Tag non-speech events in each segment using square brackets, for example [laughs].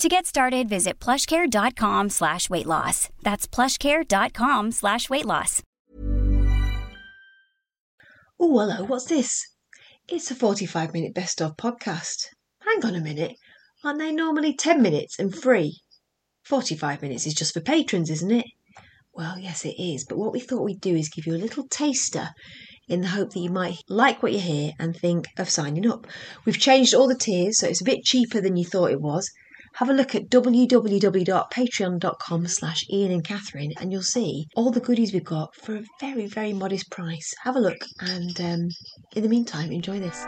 To get started, visit plushcare.com slash weight loss. That's plushcare.com slash weight loss. Oh, hello, what's this? It's a 45 minute best of podcast. Hang on a minute. Aren't they normally 10 minutes and free? 45 minutes is just for patrons, isn't it? Well, yes, it is. But what we thought we'd do is give you a little taster in the hope that you might like what you hear and think of signing up. We've changed all the tiers, so it's a bit cheaper than you thought it was. Have a look at www.patreon.com slash Ian and Catherine and you'll see all the goodies we've got for a very, very modest price. Have a look and um, in the meantime, enjoy this.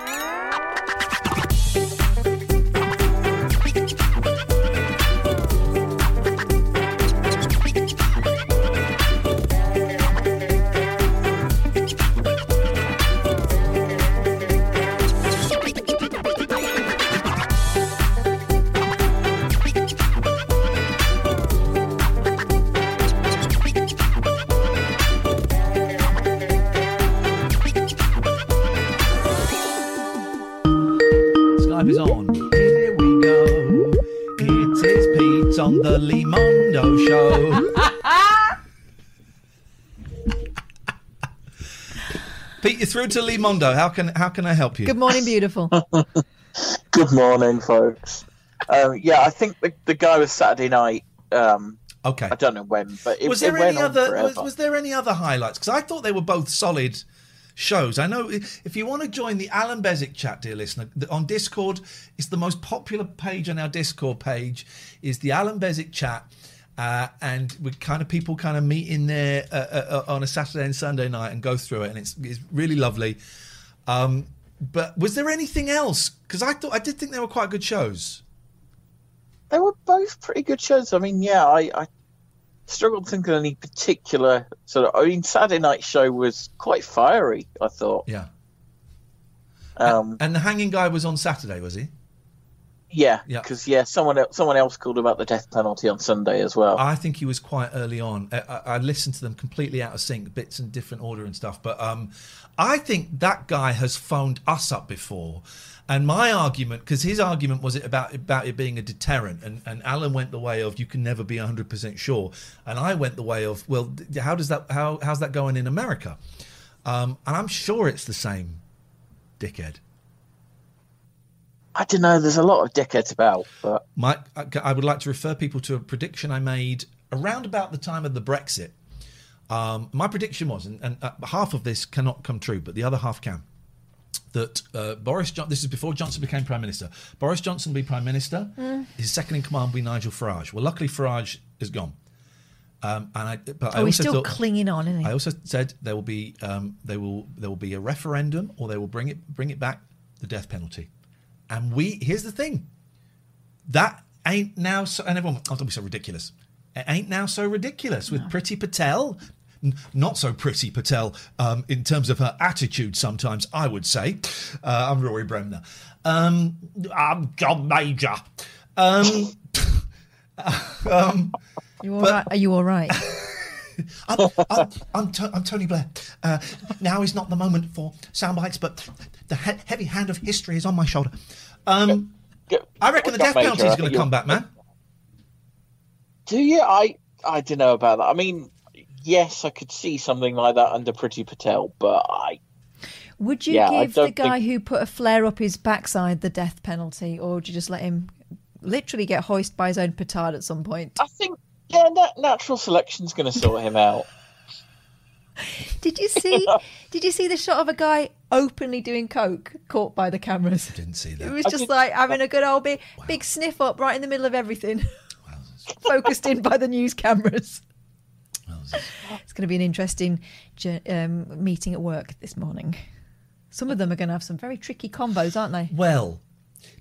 You're through to Limondo. How can how can I help you? Good morning, beautiful. [laughs] Good morning, folks. Um, yeah, I think the, the guy was Saturday night. Um, okay. I don't know when, but it, was there went any on other was, was there any other highlights? Because I thought they were both solid shows. I know if you want to join the Alan Beswick chat, dear listener, on Discord, it's the most popular page on our Discord page is the Alan Beswick chat. Uh, and we kind of people kind of meet in there uh, uh, uh, on a Saturday and Sunday night and go through it, and it's it's really lovely. Um, but was there anything else? Because I thought I did think they were quite good shows. They were both pretty good shows. I mean, yeah, I, I struggled to think of any particular sort of. I mean, Saturday night show was quite fiery. I thought. Yeah. Um, And the hanging guy was on Saturday, was he? Yeah, Yeah. because yeah, someone else, someone else called about the death penalty on Sunday as well. I think he was quite early on. I, I, I listened to them completely out of sync, bits in different order and stuff. But um, I think that guy has phoned us up before. And my argument, because his argument was it about about it being a deterrent, and, and Alan went the way of you can never be hundred percent sure, and I went the way of well, how does that how how's that going in America? Um, and I'm sure it's the same, dickhead. I don't know. There's a lot of dickheads about, but My, I I would like to refer people to a prediction I made around about the time of the Brexit. Um, my prediction was, and, and uh, half of this cannot come true, but the other half can. That uh, Boris Johnson, this is before Johnson became Prime Minister. Boris Johnson will be Prime Minister. Mm. His second in command will be Nigel Farage. Well, luckily Farage is gone. Um, and I, but I Oh, he's also still thought, clinging on, isn't he? I also said there will be um, they will there will be a referendum or they will bring it bring it back the death penalty. And we here's the thing. That ain't now so and everyone oh don't be so ridiculous. It ain't now so ridiculous with Pretty Patel. N- Not so pretty Patel um, in terms of her attitude. Sometimes I would say, uh, I'm Rory Bremner. Um, I'm John Major. Um, [laughs] um, You all right? Are you all right? [laughs] I'm, I'm, I'm, to- I'm Tony Blair. Uh, now is not the moment for sound bites, but the he- heavy hand of history is on my shoulder. Um, I reckon the death penalty is going to come back, man. do you? I I don't know about that. I mean, yes, I could see something like that under Pretty Patel, but I Would you Yeah, give the guy think- who put a flare up his backside the death penalty, or would you just let him literally get hoisted by his own petard at some point? I think yeah, nat- natural selection's going to sort him out. [laughs] Did you see? [laughs] Did you see the shot of a guy openly doing coke caught by the cameras? Didn't see that. It was I just did- like having a good old big, big sniff up right in the middle of everything, [laughs] focused in by the news cameras. It's going to be an interesting um, meeting at work this morning. Some of them are going to have some very tricky combos, aren't they? Well,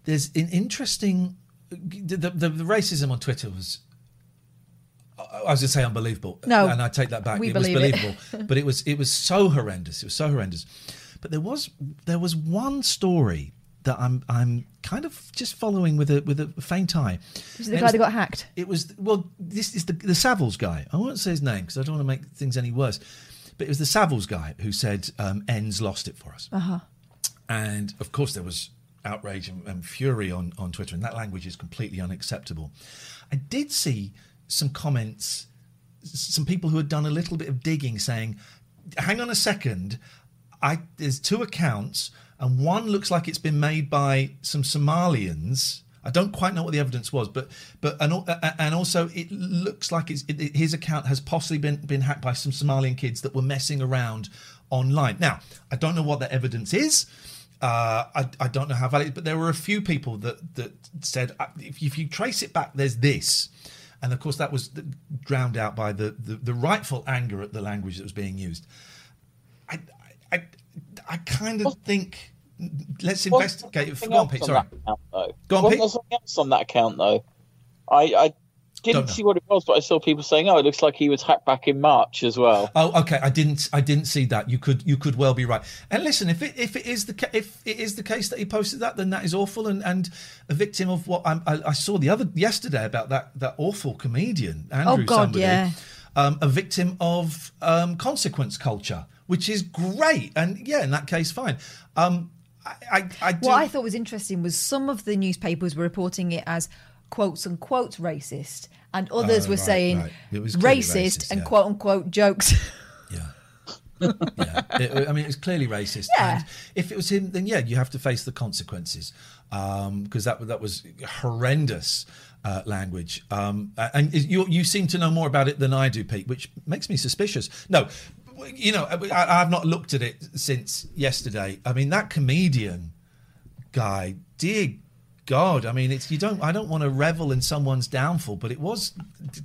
there's an interesting. The, the, the racism on Twitter was. I was going to say unbelievable. No, and I take that back. it was believe it. [laughs] but it was it was so horrendous. It was so horrendous. But there was there was one story that I'm I'm kind of just following with a with a faint eye. Is And the it guy was- that got hacked. It was well. This is the the Savills guy. I won't say his name because I don't want to make things any worse. But it was the Savills guy who said um, "Ends lost it for us." Uh-huh. And of course, there was outrage and, and fury on on Twitter, and that language is completely unacceptable. I did see some comments, some people who had done a little bit of digging, saying, "Hang on a second, I there's two accounts, and one looks like it's been made by some Somalians." I don't quite know what the evidence was, but but and and also it looks like it's, it, his account has possibly been been hacked by some Somalian kids that were messing around online. Now I don't know what the evidence is. Uh, I, I don't know how valid, but there were a few people that that said uh, if, if you trace it back, there's this, and of course that was drowned out by the, the, the rightful anger at the language that was being used. I I, I, kind of think let's investigate. Go on, Pete. Sorry. else on that account. Go on, Pete. something else on that account though? I, I didn't see what it was, but I saw people saying, "Oh, it looks like he was hacked back in March as well." Oh, okay. I didn't. I didn't see that. You could. You could well be right. And listen, if it if it is the if it is the case that he posted that, then that is awful and and a victim of what I'm, I, I saw the other yesterday about that that awful comedian Andrew. Oh, God, somebody, yeah. Um, a victim of um, consequence culture, which is great. And yeah, in that case, fine. Um, I, I, I do. What I thought was interesting was some of the newspapers were reporting it as quotes unquote racist, and others Oh, were right, saying right. It was racist, racist, and yeah. quote unquote jokes. [laughs] Yeah. yeah. It- I mean, it's clearly racist. Yeah. And if it was him, then yeah, you have to face the consequences because that that was horrendous uh, language. Um, and you you seem to know more about it than I do, Pete, which makes me suspicious. No, you know, I, I've not looked at it since yesterday. I mean, that comedian guy, dear God, I mean, it's you don't. I don't want to revel in someone's downfall, but it was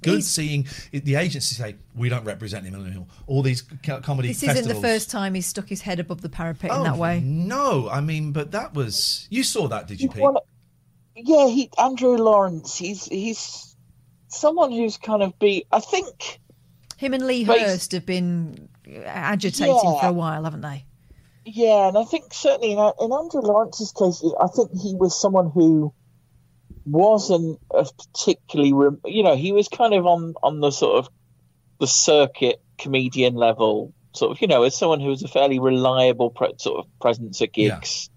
good He's- seeing it, the agency say we don't represent him anymore. All these co- comedy this festivals. isn't the first time he's stuck his head above the parapet Oh, in that oh, way. No, I mean, but that was you saw that, did you, Pete? Well, yeah, he Andrew Lawrence. He's he's someone who's kind of be. I think Him and Lee But- Hurst have been agitating Yeah. for a while, haven't they? Yeah, and I think certainly in, in Andrew Lawrence's case, I think he was someone who wasn't a particularly, you know, he was kind of on on the sort of the circuit comedian level, sort of, you know, as someone who was a fairly reliable pre- sort of presence at Yeah. gigs,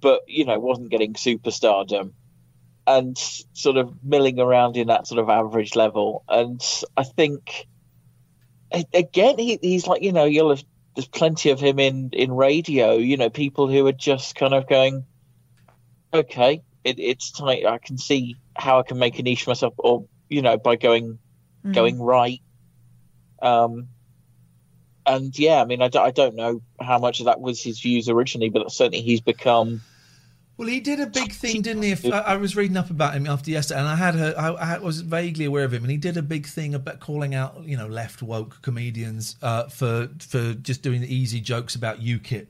but you know, wasn't getting superstardom. And sort of milling around in that sort of average level, and I think again, he, he's like you know you'll have there's plenty of him in in radio. You know, people who are just kind of going, okay, it, it's tight. I can see how I can make a niche for myself, or you know, by going going right. Um, and yeah, I mean, I, d- I don't know how much of that was his views originally, but certainly he's become. Well, he did a big thing, didn't he? If, I, I was reading up about him after yesterday, and I had a, I, I was vaguely aware of him, and he did a big thing about calling out, you know, left woke comedians uh, for for just doing the easy jokes about UKIP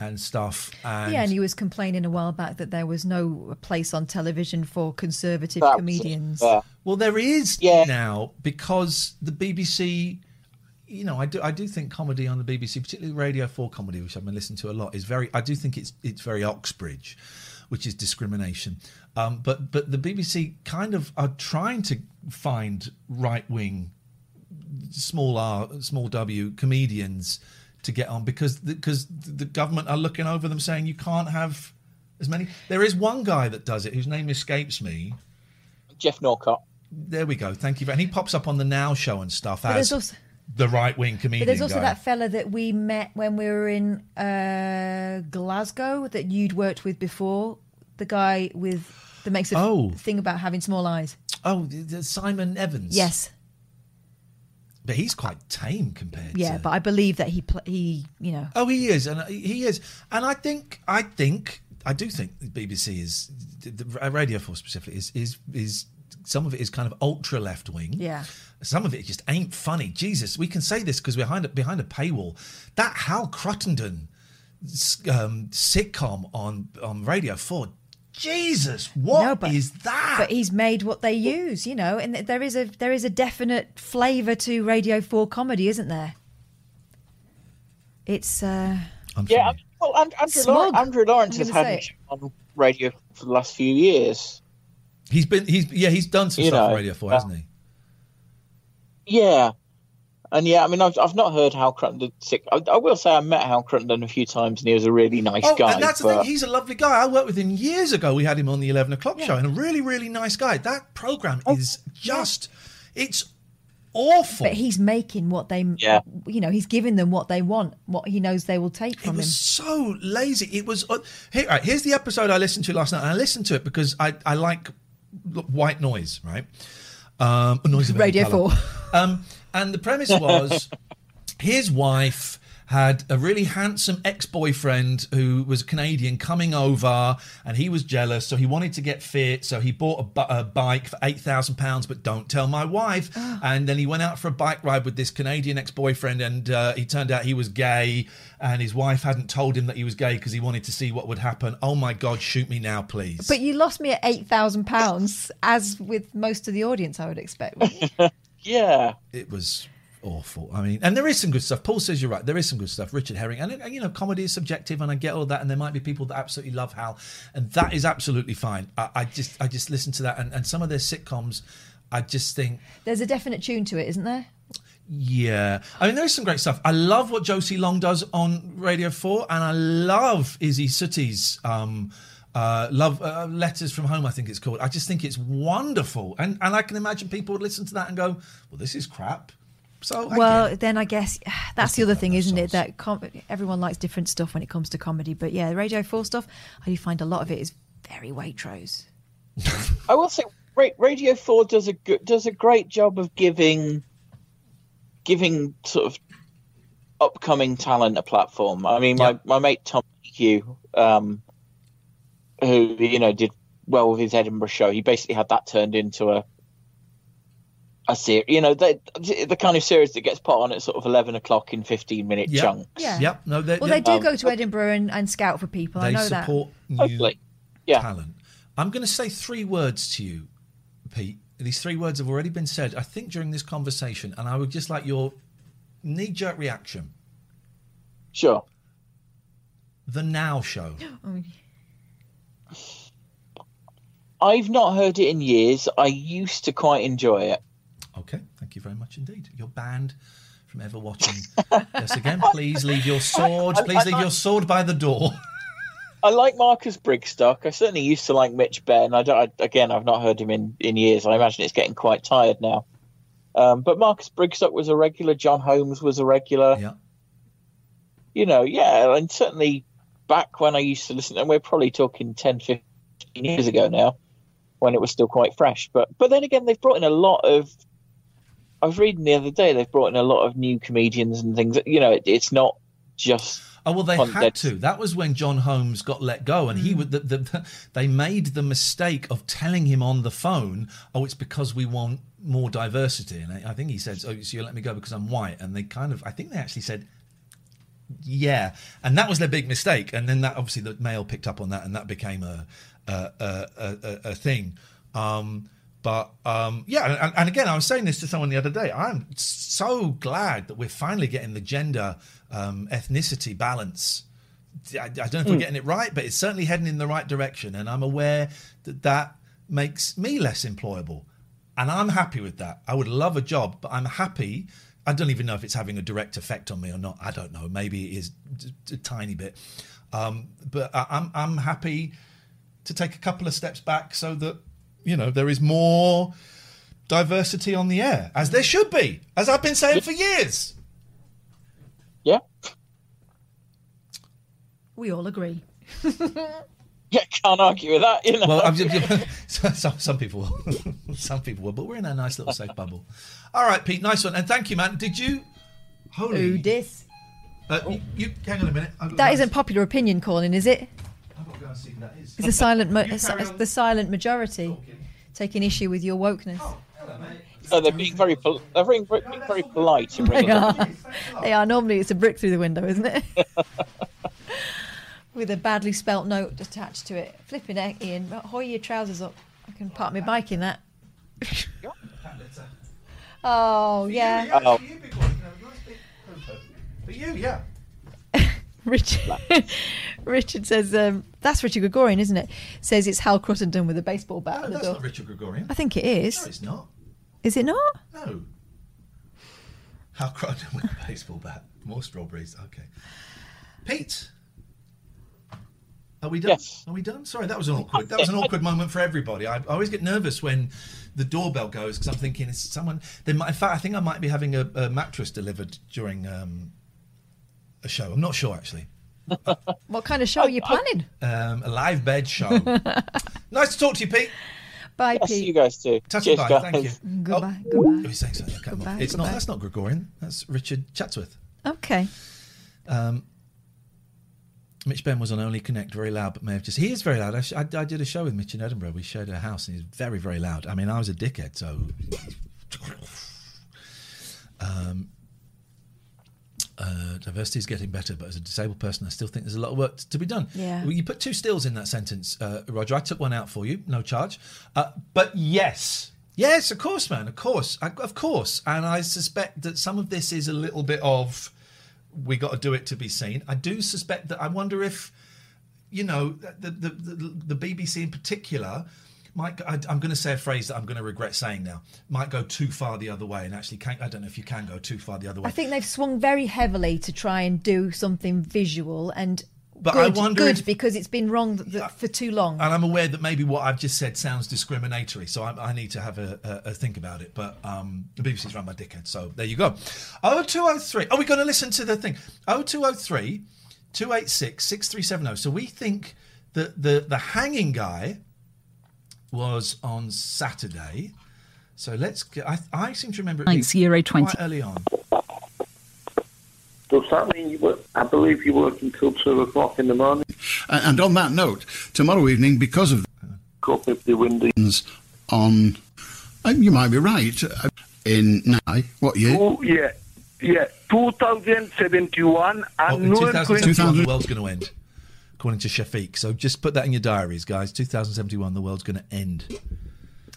and stuff. And Yeah, and he was complaining a while back that there was no place on television for conservative comedians. Yeah. Well, there is Yeah. now because the BBC. You know, I do. I do think comedy on the BBC, particularly Radio Four comedy, which I've been listening to a lot, is very. I do think it's it's very Oxbridge, which is discrimination. Um, but but the BBC kind of are trying to find right wing, small R, small W comedians to get on because because the government are looking over them, saying you can't have as many. There is one guy that does it whose name escapes me. Geoff Norcott. There we go. Thank you. And he pops up on the Now Show and stuff But as there's also- the right wing comedian. But there's also guy. that fella that we met when we were in uh, Glasgow that you'd worked with before. The guy with that makes a Oh. thing about having small eyes. Oh, Simon Evans. Yes. but he's quite tame compared. Yeah, to, but I believe that he pl- he you know Oh, he is, and he is, and I think, I think, I do think the BBC is, the Radio Four specifically is is is some of it is kind of ultra left wing. Yeah. Some of it just ain't funny. Jesus, we can say this because we're behind a, behind a paywall. That Hal Cruttenden um, sitcom on on Radio Four. Jesus, what is No, but- that? But he's made what they use, you know, and there is a there is a definite flavour to Radio Four comedy, isn't there? It's uh I'm Yeah. I mean, well, Andrew, Smug, Lawrence, Andrew Lawrence has had it on radio for the last few years. he's been he's yeah he's done some You stuff know, on Radio Four, uh, hasn't he? Yeah, and yeah, I mean, I've I've not heard Hal Cruttenden sick. I, I will say I met Hal Cruttenden a few times, and he was a really nice Oh, guy. and that's the thing. He's a lovely guy. I worked with him years ago. We had him on the eleven o'clock show, and a really, really nice guy. That program Oh, is just, it's awful. but he's making what they Yeah. you know, he's giving them what they want, what he knows they will take it from him. was so lazy. It was. Uh, here, right, here's the episode I listened to last night, and I listened to it because I, I like white noise, right? Um, noise of Radio 4. Um, and the premise was [laughs] his wife had a really handsome ex-boyfriend who was Canadian coming over and he was jealous so he wanted to get fit so he bought a, bu- a bike for 8000 pounds but don't tell my wife. And then he went out for a bike ride with this Canadian ex-boyfriend and uh, he turned out he was gay and his wife hadn't told him that he was gay because he wanted to see what would happen. Oh my god shoot me now please. But you lost me at eight thousand pounds, as with most of the audience, I would expect. [laughs] yeah, it was awful. I mean, and there is some good stuff. Paul says you're right. There is some good stuff. Richard Herring, and, and you know, comedy is subjective, and I get all that. And there might be people that absolutely love Hal, and that is absolutely fine. I, I just, I just listen to that, and, and some of their sitcoms, I just think, There's a definite tune to it, isn't there? yeah. I mean, there is some great stuff. I love what Josie Long does on Radio Four, and I love Isy Suttie's. Um, uh, love uh, letters from home, I think it's called. I just think it's wonderful, and and I can imagine people would listen to that and go, "Well, this is crap." So I well, get then I guess [sighs] that's the other thing, isn't it? That com- everyone likes different stuff when it comes to comedy. But yeah, the Radio 4 stuff, I do find a lot of it is very Waitrose. I will say Radio Four does a good, does a great job of giving giving sort of upcoming talent a platform. I mean, my, Yeah. my mate Tom Hugh, um, who you know did well with his Edinburgh show, he basically had that turned into a a series. You know, the the kind of series that gets put on at sort of eleven o'clock in fifteen minute Yeah. chunks. Yeah. Yep. No, they, Well, they do Um, go to Edinburgh and, and scout for people. I they know that. support new Hopefully, yeah. talent. I'm going to say three words to you, Pete. These three words have already been said, I think, during this conversation, and I would just like your knee jerk reaction. Sure. The Now Show. [gasps] I've not heard it in years. I used to quite enjoy it. Okay, thank you very much indeed. You're banned from ever watching. [laughs] yes, again, please leave your sword. Please leave your sword by the door. [laughs] I like Marcus Brigstocke. I certainly used to like Mitch Benn. I don't. I, again, I've not heard him in, in years. I imagine it's getting quite tired now. Um, but Marcus Brigstocke was a regular. Jon Holmes was a regular. yeah. You know, yeah, and certainly back when I used to listen, and we're probably talking 10, 15 years ago now, when it was still quite fresh. But but then again, they've brought in a lot of. I was reading the other day they've brought in a lot of new comedians and things. You know, it, it's not just Oh well, they had to. That was when Jon Holmes got let go, and he would. The, the, they made the mistake of telling him on the phone, "Oh, it's because we want more diversity." And I, I think he said, "Oh, so you let me go because I'm white." And they kind of, I think they actually said, "Yeah," and that was their big mistake. And then that obviously the Mail picked up on that, and that became a a a, a, a thing. Um, but um, yeah, and, and again, I was saying this to someone the other day. I'm so glad that we're finally getting the gender um, ethnicity balance. I, I don't know if we're getting it right, but it's certainly heading in the right direction. And I'm aware that that makes me less employable. And I'm happy with that. I would love a job, but I'm happy. I don't even know if it's having a direct effect on me or not. I don't know. Maybe it is a, tiny bit. Um, but I, I'm, I'm happy to take a couple of steps back so that, you know, there is more diversity on the air, as there should be, as I've been saying for years. yeah. We all agree. [laughs] Yeah, Can't argue with that. You know. Well, I'm [laughs] just, [laughs] some, some people, will. some people will, but we're in a nice little safe bubble. All right, Pete, nice one, and thank you, man. Did you? Holy, Who dis? Uh, you, you hang on a minute. I've got That to- isn't popular opinion calling, is it? I've got to go and see who that is. It's the silent, mo- You the silent majority talking. Taking issue with your wokeness. Oh, hello, mate. So they're being very, pol- they're being, being very polite and They are. They are. Normally, it's a brick through the window, isn't it? [laughs] With a badly spelt note attached to it. Flipping heck, Ian. Hoy your trousers up. I can park my bike in that. Oh, yeah. Oh. For you, oh. big boy. No, yours big photo. For you, yeah. Richard, [laughs] Richard says, um, that's Richard Gregorian, isn't it? Says it's Hal Cruttenden with a baseball bat No, that's door. not Richard Gregorian. I think it is. No, it's not. Is it not? No. Hal crowded with a baseball bat? More strawberries. Okay. Pete. Are we done? Yes. Are we done? Sorry, that was an awkward. That was an awkward moment for everybody. I, I always get nervous when the doorbell goes because I'm thinking it's someone. They might, in fact, I think I might be having a, a mattress delivered during um, a show. I'm not sure actually. [laughs] What kind of show are you planning? Um, a live bed show. [laughs] nice to talk to you, Pete. Bye, Yes, you Pete. guys too. Touch Cheers, and bye. guys. Thank you. Goodbye. Oh, Goodbye. he's saying something. I can't Goodbye. It's not. That's not Gregorian. That's Richard Chatsworth. Okay. Um, Mitch Benn was on Only Connect, very loud, but may have just. He is very loud. I, sh- I, I did a show with Mitch in Edinburgh. We shared a house, and he's very, very loud. I mean, I was a dickhead, so. Um, [laughs] uh, diversity is getting better, but as a disabled person, I still think there's a lot of work to be done. Yeah. Well, you put two stills in that sentence, uh, Roger. I took one out for you, no charge. Uh, but yes, yes, of course, man, of course, I, of course. And I suspect that some of this is a little bit of we got to do it to be seen. I do suspect that. I wonder if you know the the the, the BBC in particular might. I, I'm going to say a phrase that I'm going to regret saying now. Might go too far the other way, and actually, can, I don't know if you can go too far the other way. I think they've swung very heavily to try and do something visual and But I good, wonder good if- because it's been wrong th- th- for too long. and I'm aware that maybe what I've just said sounds discriminatory, so I, I need to have a, a, a think about it. But um, the BBC's run by dickhead, so there you go. 0203. Are we're going to listen to the thing. 0203 286 6370. So we think that the, the hanging guy was on Saturday. So let's get. I, I seem to remember it Thanks, being Euro quite early on. Does that mean you work? I believe you work until two o'clock in the morning. And on that note, tomorrow evening, because of Got up the windy. the on, uh, you might be right. Uh, in Nai, what year? Oh yeah, yeah. 2071 Oh, and in no 2071, 2000 the world's going to end, according to Shafiq. So just put that in your diaries, guys. 2071, the world's going to end.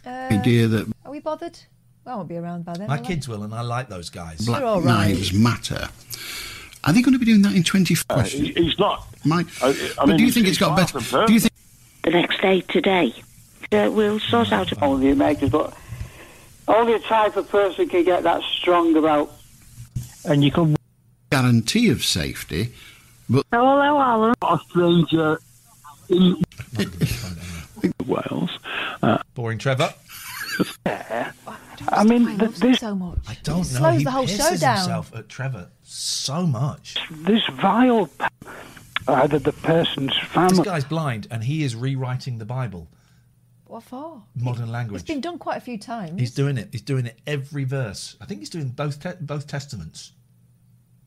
Uh, idea that Are we bothered? I won't be around by then. My will I? kids will, and I like those guys. Black all right. Lives Matter. Are they going to be doing that in 20 Uh, he's not. Might, I- I but mean, do you think it's he's got better? Do you think the next day today. Uh, we'll sort out all the Americans, but only a type of person can get that strong about. And you can guarantee of safety? But Hello, Alan. a stranger in Wales. Uh, Boring, Trevor. Yeah. I mean, I love him this so much. I don't It know. slows he the whole pisses show down. himself at Trevor so much. this vile, p- either the person's family. This guy's blind, and he is rewriting the Bible, What for? modern It's language. been done quite a few times. He's doing it. He's doing it every verse. I think he's doing both te- both testaments,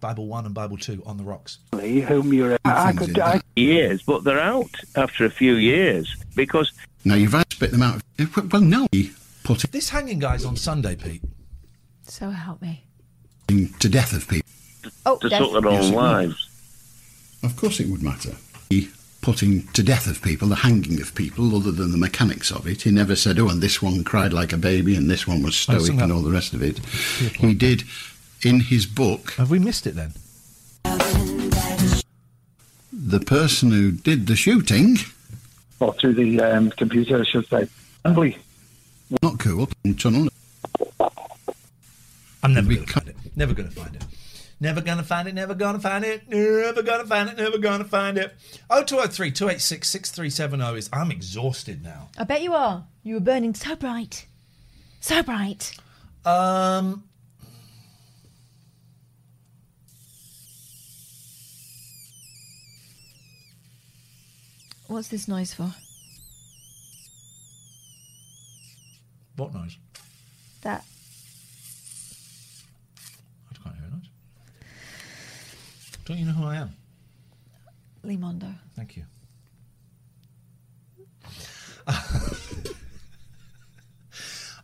Bible one and Bible two, on the rocks. whom you're. I, I could. I, years, but they're out after a few years because now you've had to spit them out? Well, no, he put it. This hanging guy's on Sunday, Pete. So help me. to death of people. Oh, to Dev. took their own it would. lives. Of course, it would matter. He putting to death of people, the hanging of people, other than the mechanics of it. He never said, "Oh, and this one cried like a baby, and this one was stoic, somehow- and all the rest of it." He did in his book. Have we missed it then? The person who did the shooting, or through the um, computer, I should say. Humbly. not cool, tunnel. I'm never going to find it. Never going to find it. Never going to find it. Never going to find it. Never going to find it. Never going to find it. 0203 286 6370 is. I'm exhausted now. I bet you are. You were burning so bright. So bright. Um. What's this noise for? What noise? That. I can't hear a noise. Don't you know who I am? Limondo. Thank you. [laughs]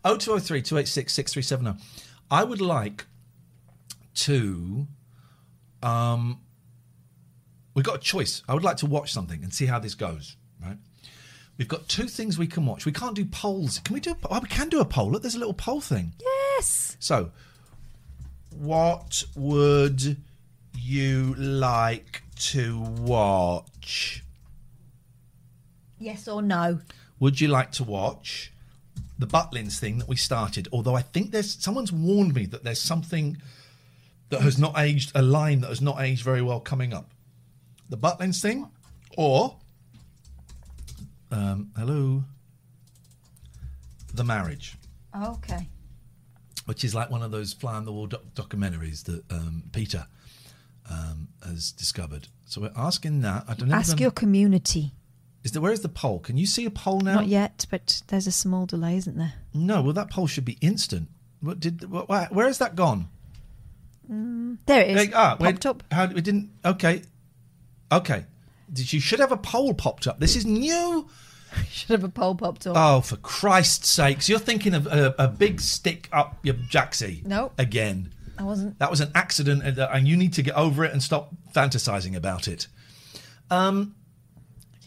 Oh two oh three two eight six six three seven zero. I would like to. Um, we've got a choice. I would like to watch something and see how this goes. Right. We've got two things we can watch. We can't do polls. Can we do? Oh, we can do a poll. Look, there's a little poll thing. Yes. So, what would you like to watch? Yes or no? Would you like to watch the Butlins thing that we started? Although I think there's someone's warned me that there's something that has not aged, a line that has not aged very well coming up. The Butlins thing, or um, hello, the marriage. Okay. which is like one of those fly on the wall doc- documentaries that um, Peter um, has discovered. So we're asking that. I don't know. Ask your community. Is there? Where is the poll? Can you see a poll now? Not yet, but there's a small delay, isn't there? No. Well, that poll should be instant. What did? What, where, where has that gone? There it is. Like, ah, Popped up. How we didn't? Okay, okay. Did- You should have a poll popped up. This is new. [laughs] Should have a poll popped up. Oh, for Christ's sakes! You're thinking of a, a big stick up your jacksie. No. Again. I wasn't. That was an accident, and, uh, you need to get over it and stop fantasizing about it. Um,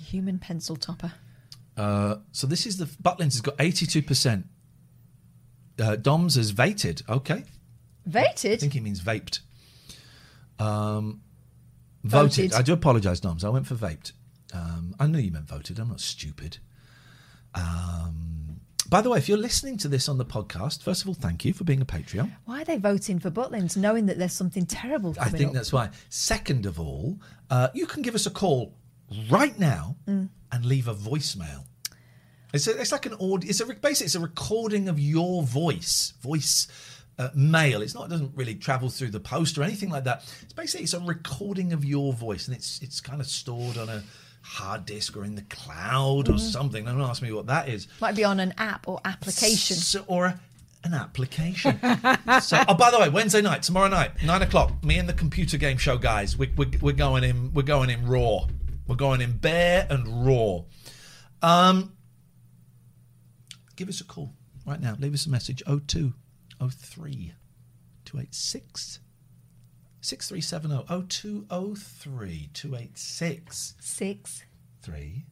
Human pencil topper. uh, so this is the Butlins has got eighty-two percent. Uh, Dom's has vated. Okay, Vated. I think he means vaped. Um, voted. Voted. I do apologise, Doms. I went for vaped. Um, I knew you meant voted. I'm not stupid. Um, by the way, if you're listening to this on the podcast, first of all, thank you for being a Patreon. Why are they voting for Butlins knowing that there's something terrible I think up? that's why. Second of all, uh, you can give us a call right now Mm. and leave a voicemail. It's, a, it's like an audio. It's a basically it's a recording of your voice, voice uh, mail. It's not. It doesn't really travel through the post or anything like that. It's basically it's a recording of your voice, and it's it's kind of stored on a hard disk or in the cloud or Mm. something. Don't ask me what that is. Might be on an app or application. So, or a, an application. [laughs] so, oh, by the way, Wednesday night, tomorrow night, nine o'clock. Me and the computer game show guys, we, we, we're going in. We're going in raw. We're going in bare and raw. Um, give us a call right now. Leave us a message. 02 03 286 6370 0203 286 Six. 3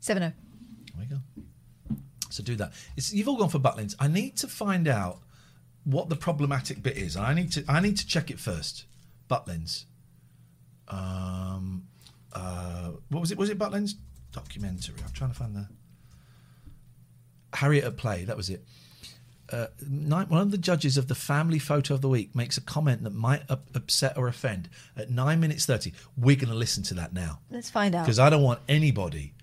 Seven oh. there we go. So do that. It's, you've all gone for Butlins. I need to find out what the problematic bit is. I need to. I need to check it first. Butlins. Um. Uh. What was it? Was it Butlins documentary? I'm trying to find the. Harriet at play. That was it. Uh, one of the judges of the family photo of the week makes a comment that might up, upset or offend. At nine minutes thirty, we're going to listen to that now Let's find out. because I don't want anybody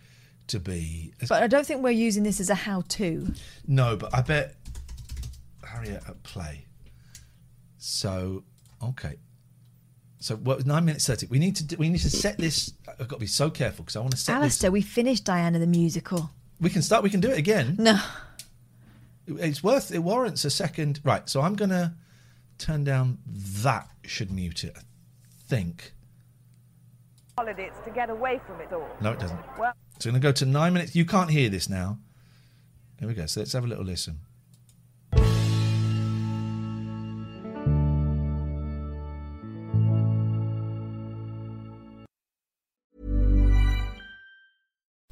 to be But I don't think we're using this as a how-to. no, but I bet Harriet at play. So okay, so what? Nine minutes thirty. We need to do, we need to set this. I've got to be so careful because I want to set Alistair, we finished Diana the musical. We can start. We can do it again. No. It's worth. It warrants a second. Right. So I'm gonna turn down that. Should mute it. I think. holidays to get away from it all. No, it doesn't. Well, So I'm gonna go to nine minutes. You can't hear this now. Here we go. So let's have a little listen.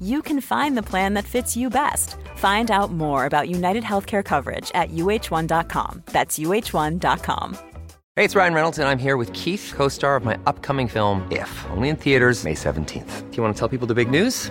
you can find the plan that fits you best. Find out more about United Healthcare coverage at uh1.com. That's uh1.com. Hey, it's Ryan Reynolds, and I'm here with Keith, co star of my upcoming film, If, only in theaters, May 17th. Do you want to tell people the big news?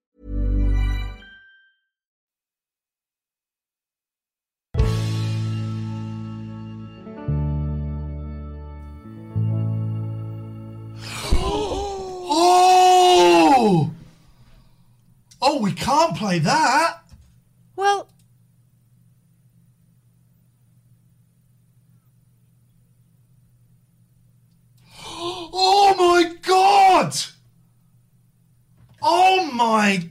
Oh! Oh, we can't play that. Well, [gasps] Oh my god! Oh my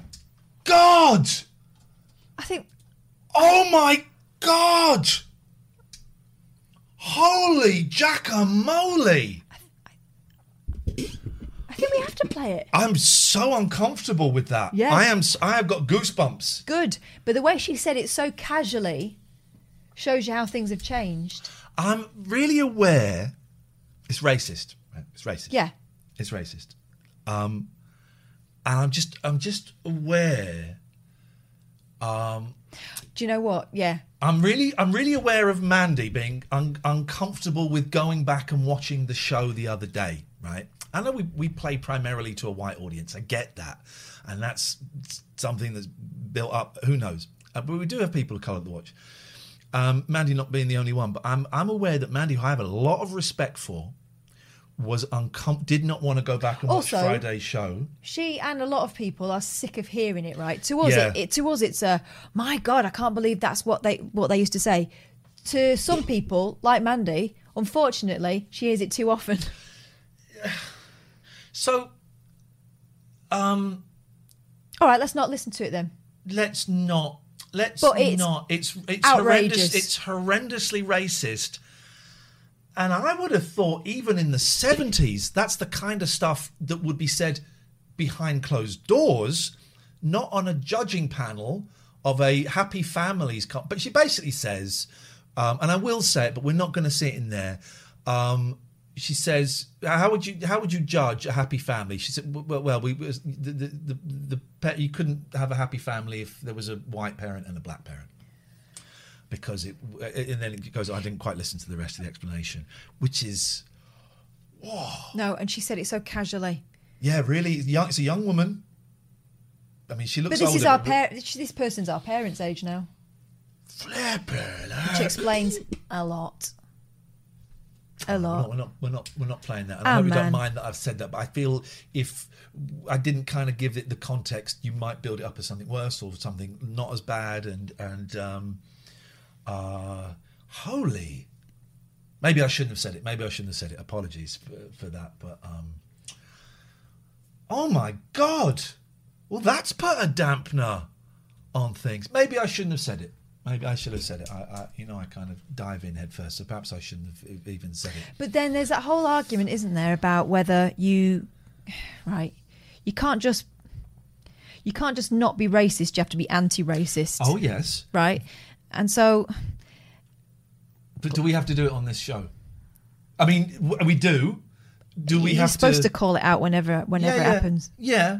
god! I think. Oh my god! Holy jackamole! We have to play it. I'm so uncomfortable with that. Yeah. I am. I have got goosebumps. Good. But the way she said it so casually shows you how things have changed. I'm really aware. It's racist. It's racist. Yeah. It's racist. Um, and I'm just. I'm just aware. Um, Do you know what? Yeah. I'm really, I'm really aware of Mandy being un- uncomfortable with going back and watching the show the other day. Right? I know we we play primarily to a white audience. I get that, and that's something that's built up. Who knows? Uh, but we do have people of colour that watch. Um, Mandy not being the only one, but I'm I'm aware that Mandy, who I have a lot of respect for, was uncom- did not want to go back and watch Friday's show. She and a lot of people are sick of hearing it. Right? To us, Yeah. it, it to us, it's a my God. I can't believe that's what they what they used to say. To some people, like Mandy, unfortunately, she hears it too often. [laughs] So, um, All right, let's not listen to it then. let's not let's But it's not it's it's outrageous. horrendous it's horrendously racist and i would have thought even in the 70s that's the kind of stuff that would be said behind closed doors not on a judging panel of a happy families but she basically says um, and i will say it but we're not going to see it in there um, she says, "How would you how would you judge a happy family?" She said, "Well, well we was the the, the, the pet, you couldn't have a happy family if there was a white parent and a black parent." Because it, and then it goes. I didn't quite listen to the rest of the explanation, which is, No, and she said it so casually. yeah, really young. It's a young woman. I mean, she looks. But this is our but- par- This person's our parents' age now, Flapper, which explains a lot. A We're lot. not, we're not, we're not, we're not playing that. And I hope you don't mind that I've said that, but I feel if I didn't kind of give it the context, you might build it up as something worse or something not as bad. And and um, uh, holy, maybe I shouldn't have said it. Maybe I shouldn't have said it. Apologies for, for that. But um, oh my god, well that's put a dampener on things. Maybe I shouldn't have said it. Maybe I should have said it. I, I you know, I kind of dive in head first, so perhaps I shouldn't have even said it. But then there's that whole argument, isn't there, about whether you, right, you can't just, you can't just not be racist. You have to be anti-racist. Oh yes, right. And so, but do we have to do it on this show? I mean, we do. Do we you're have supposed to... to? call it out whenever, whenever Yeah, it happens. Yeah.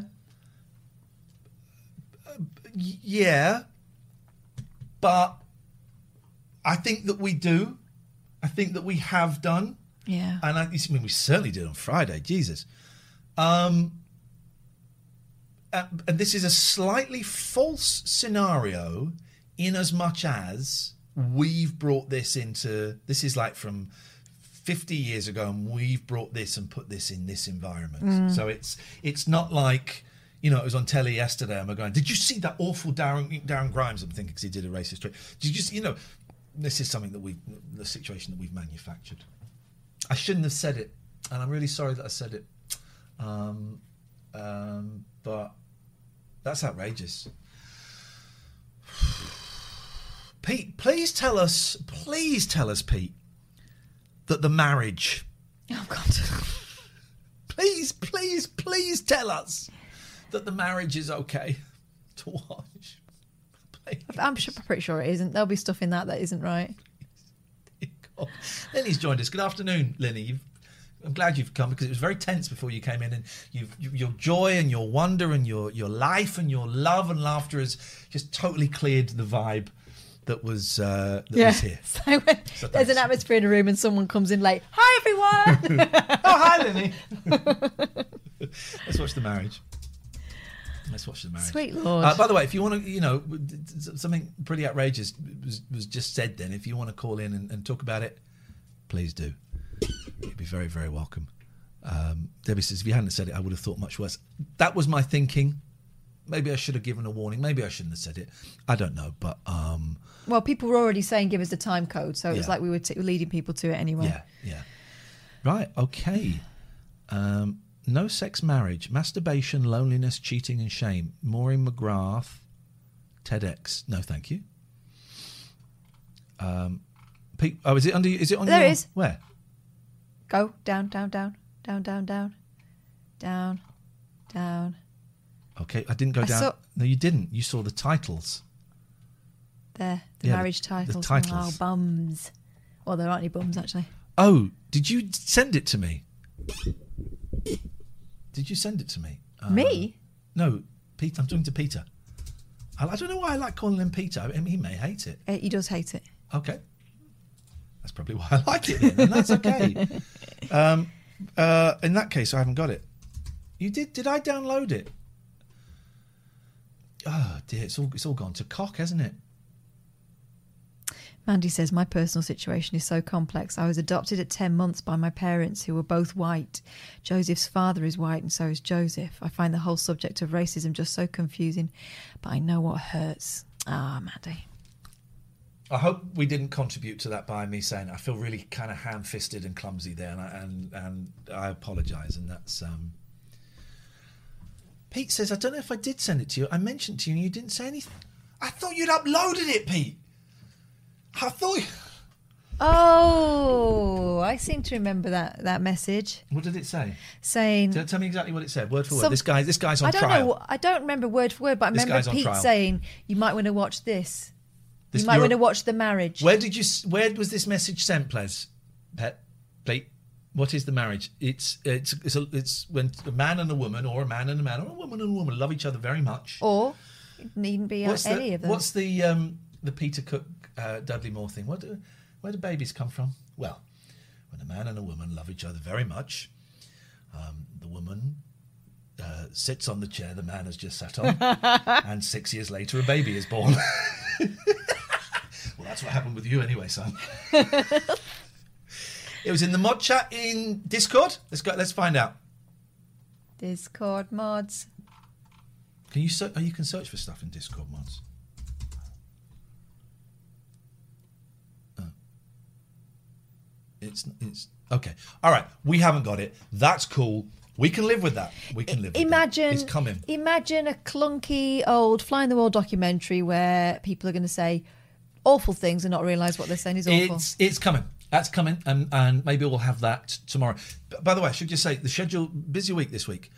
Uh, yeah. But I think that we do. I think that we have done. Yeah. And I, I mean, we certainly did on Friday. Jesus. Um, uh, and this is a slightly false scenario in as much as we've brought this into this is like from 50 years ago and we've brought this and put this in this environment Mm. so it's it's not like you know it was on telly yesterday and we're going did you see that awful darren darren grimes i'm thinking because he did a racist trick did you just you know this is something that we the situation that we've manufactured i shouldn't have said it and I'm really sorry that I said it. Um, um, but that's outrageous. [sighs] Pete, please tell us, please tell us, Pete, that the marriage. Oh God. [laughs] please, please, please tell us that the marriage is okay [laughs] to watch. I'm sure, pretty sure it isn't. There'll be stuff in that that isn't right. [laughs] Lenny's joined us. Good afternoon, Lenny. You've, I'm glad you've come because it was very tense before you came in, and you've, you, your joy and your wonder and your your life and your love and laughter has just totally cleared the vibe that was uh, that was here. [laughs] So when So there's an atmosphere in a room and someone comes in late. Hi everyone. oh hi, Lenny. Let's watch the marriage. Let's watch the marriage. Sweet Lord. Uh, by the way, if you want to, you know, something pretty outrageous was, was just said then. If you want to call in and, and talk about it, please do. You'd be very, very welcome. Um, Debbie says, if you hadn't said it, I would have thought much worse. That was my thinking. Maybe I should have given a warning. Maybe I shouldn't have said it. I don't know. But um, well, people were already saying give us the time code, so it was like we were t- leading people to it anyway. Yeah, yeah. Right, okay. Um, no sex marriage, masturbation, loneliness, cheating, and shame. Maureen McGrath, TEDx. No, thank you. Um, oh, is it under? Is it on? There your, it is. Where? Go down, down, down, down, down, down, down, down. Okay, I didn't go I down. saw- No, you didn't. You saw the titles. There, the Yeah, the- marriage the titles. titles. Oh, bums. Well, there aren't any bums actually. Oh, did you send it to me? Did you send it to me? Uh, Me? No, Pete. I'm talking to Peter. I, I don't know why I like calling him Peter. I mean, he may hate it. Uh, he does hate it. Okay. That's probably why I like it then, and that's okay. [laughs] um, uh, in that case, I haven't got it. You did? Did I download it? Oh dear, it's all it's all gone to cock, hasn't it? Mandy says, My personal situation is so complex. I was adopted at 10 months by my parents, who were both white. Joseph's father is white, and so is Joseph. I find the whole subject of racism just so confusing, but I know what hurts. Ah, Mandy. I hope we didn't contribute to that by me saying. I feel really kind of ham-fisted and clumsy there, and I, and, and I apologise. And that's um... Pete says I don't know if I did send it to you. I mentioned to you, and you didn't say anything. I thought you'd uploaded it, Pete. I thought. Oh, I seem to remember that, that message What did it say? saying. Tell, tell me exactly what it said, word for word. Some- This guy, this guy's on I don't trial. know. I don't remember word for word, but I This remember on Pete trial. saying you might want to watch this. This- you might you're- want to watch the marriage. Where did you? s- Where was this message sent, Ples? Pet, Pete. What is the marriage? It's it's it's a, it's when a man and a woman, or a man and a man, or a woman and a woman love each other very much. Or it needn't be what's any the, of them. What's the um the Peter Cook uh, Dudley Moore thing? What do, where do babies come from? Well, when a man and a woman love each other very much, um, the woman. Uh, sits on the chair the man has just sat on, [laughs] and six years later, a baby is born. [laughs] well, that's what happened with you anyway, son. [laughs] it was in the mod chat in Discord. Let's go. Let's find out. Discord mods. Can you ser- oh, you can search for stuff in Discord mods? It's it's okay. All right, we haven't got it. That's cool. We can live with that. We can live. with Imagine, that. it's coming. imagine a clunky old fly in the wall documentary where people are going to say awful things and not realise what they're saying is awful. It's it's coming. That's coming, and and maybe we'll have that tomorrow. B- By the way, I should just say the schedule busy week this week.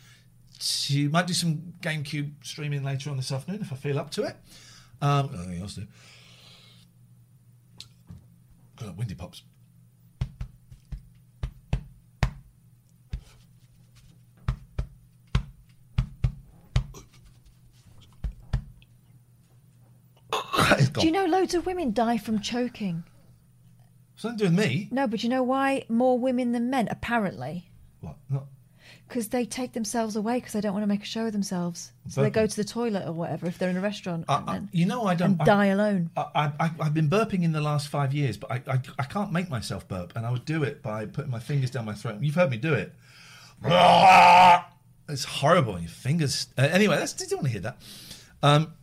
So you might do some GameCube streaming later on this afternoon if I feel up to it. Um, nothing else to do. Got windy pops. Do you know loads of women die from choking? Something to do with me. No, but you know why more women than men? Apparently, What? Not because they take themselves away because they don't want to make a show of themselves. So they go to the toilet or whatever if they're in a restaurant and, then- You know, I don't I- die alone. I, I, I've been burping in the last five years, but I, I, I can't make myself burp, and I would do it by putting my fingers down my throat. You've heard me do it. It's horrible. Your fingers. Uh, anyway, that's, did you want to hear that? Um,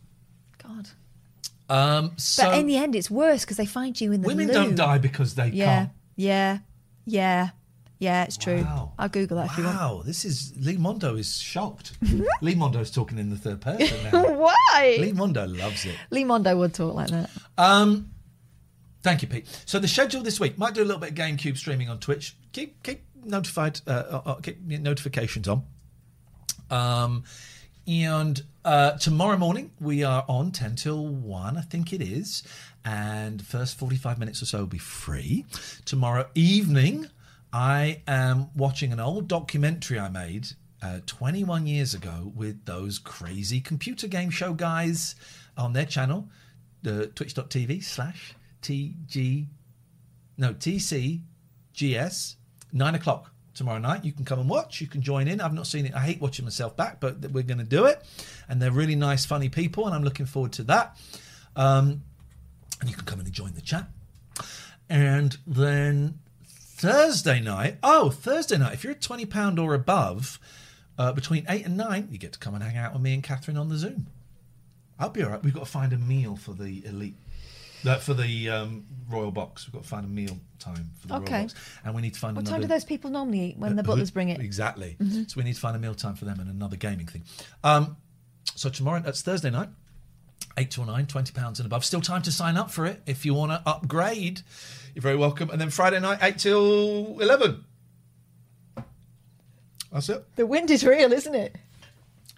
God. Um, so but in the end, it's worse because they find you in the women loo. don't die because they Yeah, can't. yeah, yeah, Yeah, it's true. Wow. I'll Google that if you want. Wow, this is Lee Mondo is shocked. [laughs] Lee Mondo's talking in the third person now. [laughs] Why? Lee Mondo loves it. Lee Mondo would talk like that. Um, thank you, Pete. So the schedule this week might do a little bit of GameCube streaming on Twitch. Keep keep notified. Uh, uh, uh, keep notifications on. Um, and uh, tomorrow morning we are on ten till one, I think it is, and first forty-five minutes or so will be free. Tomorrow evening, I am watching an old documentary I made uh, 21 years ago with those crazy computer game show guys on their channel, the twitch.tv slash TG, no, TCGS, nine o'clock tomorrow night. You can come and watch. You can join in. I've not seen it. I hate watching myself back, but we're going to do it. And they're really nice, funny people, and I'm looking forward to that. Um, and you can come and join the chat. And then Thursday night, oh, Thursday night, if you're at £20 or above, uh, between 8 and 9, you get to come and hang out with me and Catherine on the Zoom. I'll be all right. We've got to find a meal for the elite. For the um, royal box, we've got to find a meal time for the Okay. royal box, and we need to find What another. time do those people normally eat when the Uh, [laughs] butlers bring it? Exactly. Mhm. So we need to find a meal time for them and another gaming thing. Um, so tomorrow, that's Thursday night, 8 till 9, £20 and above. Still time to sign up for it if you want to upgrade. You're very welcome. And then Friday night, 8 till 11. That's it. The wind is real, isn't it?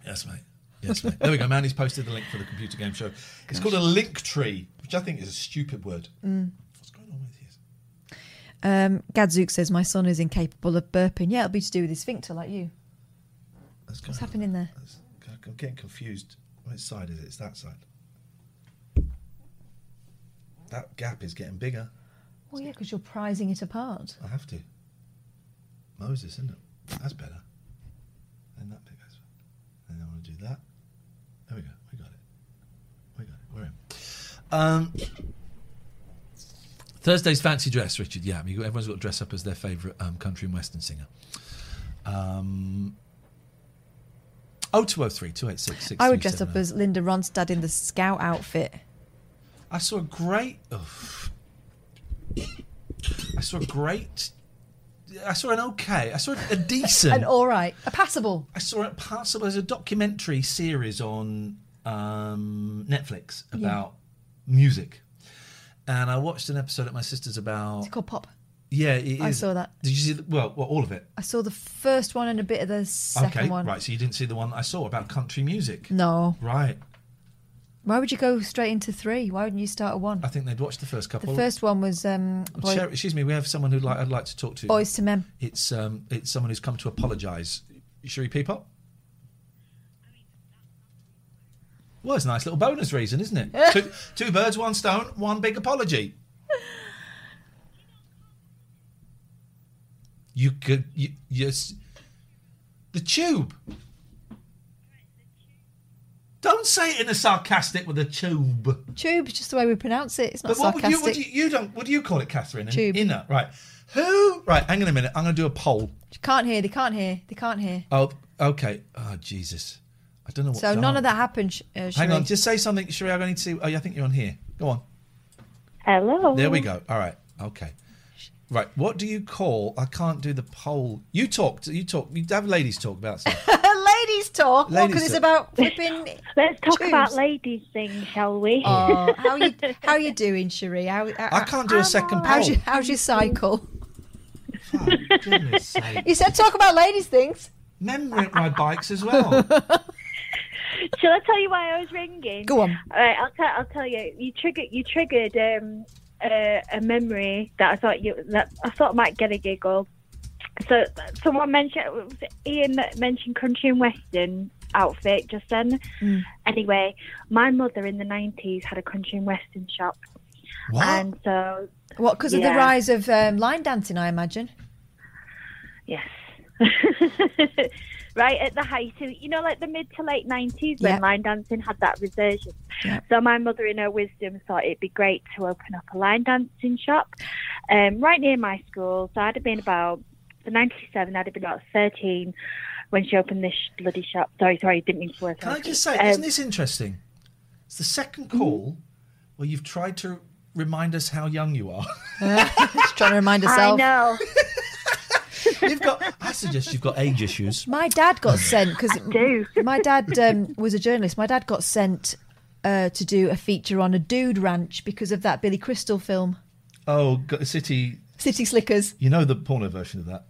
Yes, mate. Yes, mate. There we go. Manny's posted the link for the computer game show. It's called a link tree, which I think is a stupid word. Mm. What's going on with this? Um, Gadzook says my son is incapable of burping. Yeah, it'll be to do with his sphincter, like you. That's What's happening there? I'm getting confused. Which side is it? It's that side. That gap is getting bigger. Well, yeah, because you're prizing it apart. I have to. Moses, isn't it? That's better. That bit goes. And I want to do that. There we go. We got it. We got it. We're in. Um, Thursday's fancy dress, Richard. Yeah, I mean, everyone's got to dress up as their favourite um, country and western singer. Um, 0203 286 I would dress up as Linda Ronstadt in the scout outfit. I saw a great. Oh, I saw a great. I saw an okay. I saw a decent. An all right, a passable. I saw it passable as a documentary series on um, Netflix Yeah. about music, and I watched an episode at my sister's about. It's called Pop. Yeah, it is. I saw that. Did you see? The, well, well, all of it. I saw the first one and a bit of the second okay, one. right. So you didn't see the one I saw about country music. No. Right. Why would you go straight into three? Why wouldn't you start at one? I think they'd watch the first couple. The first one was um, Boy, Sher- excuse me, we have someone who like I'd like to talk to. Boyz II Men. It's um, it's someone who's come to apologise. Shall we peep up? Well, it's a nice little bonus reason, isn't it? [laughs] two, two birds, one stone, one big apology. You could, you, yes, the tube. Don't say it in a sarcastic with a tube. Tube, is just the way we pronounce it. It's not But what would you, sarcastic. would you, you don't, what do you call it, Catherine? An Tube. Inner, right? Who? Right, hang on a minute. I'm going to do a poll. Can't hear. They can't hear. They can't hear. Oh, okay. Oh, Jesus. I don't know what. So none of that happened. Sh- Uh, Hang on, just say something, Sheree. I'm going to see. Oh, yeah, I think you're on here. Go on. Hello. There we go. All right. Okay. Right. What do you call? I can't do the poll. You talk. You talk. You have ladies talk about stuff. [laughs] ladies talk. Ladies Because it's about flipping. [laughs] Let's talk tubes. about ladies things, shall we? Oh, how you [laughs] how you doing, Cherie? How, how, I can't do a second how's your, how's your cycle? Goodness [laughs] sake. You said talk about ladies things. Men rent my bikes as well. Shall I tell you why I was ringing? Go on. All right, I'll tell. I'll tell you. You triggered. You triggered um, a, a memory that I thought you that I thought might get a giggle. So someone mentioned was Ian that mentioned country and western outfit just then. Mm. Anyway, my mother in the nineties had a country and western shop, What? and so What? Because of the rise of um, line dancing, I imagine. Yes. [laughs] right at the height of, you know, like the mid to late 90s when Yeah. line dancing had that resurgence. Yeah. So my mother, in her wisdom, thought it'd be great to open up a line dancing shop um, right near my school. So I'd have been about, the 97, I'd have been about 13 when she opened this bloody shop. Sorry, sorry, didn't mean to work. Can I just say, Um, isn't this interesting? It's the second Mm-hmm. call where you've tried to remind us how young you are. [laughs] Just trying to remind I herself. know. [laughs] You've got. I suggest you've got age issues. My dad got [laughs] sent because my dad um, was a journalist. My dad got sent uh, to do a feature on a dude ranch because of that Billy Crystal film, Oh, got City. City Slickers. You know the porno version of that.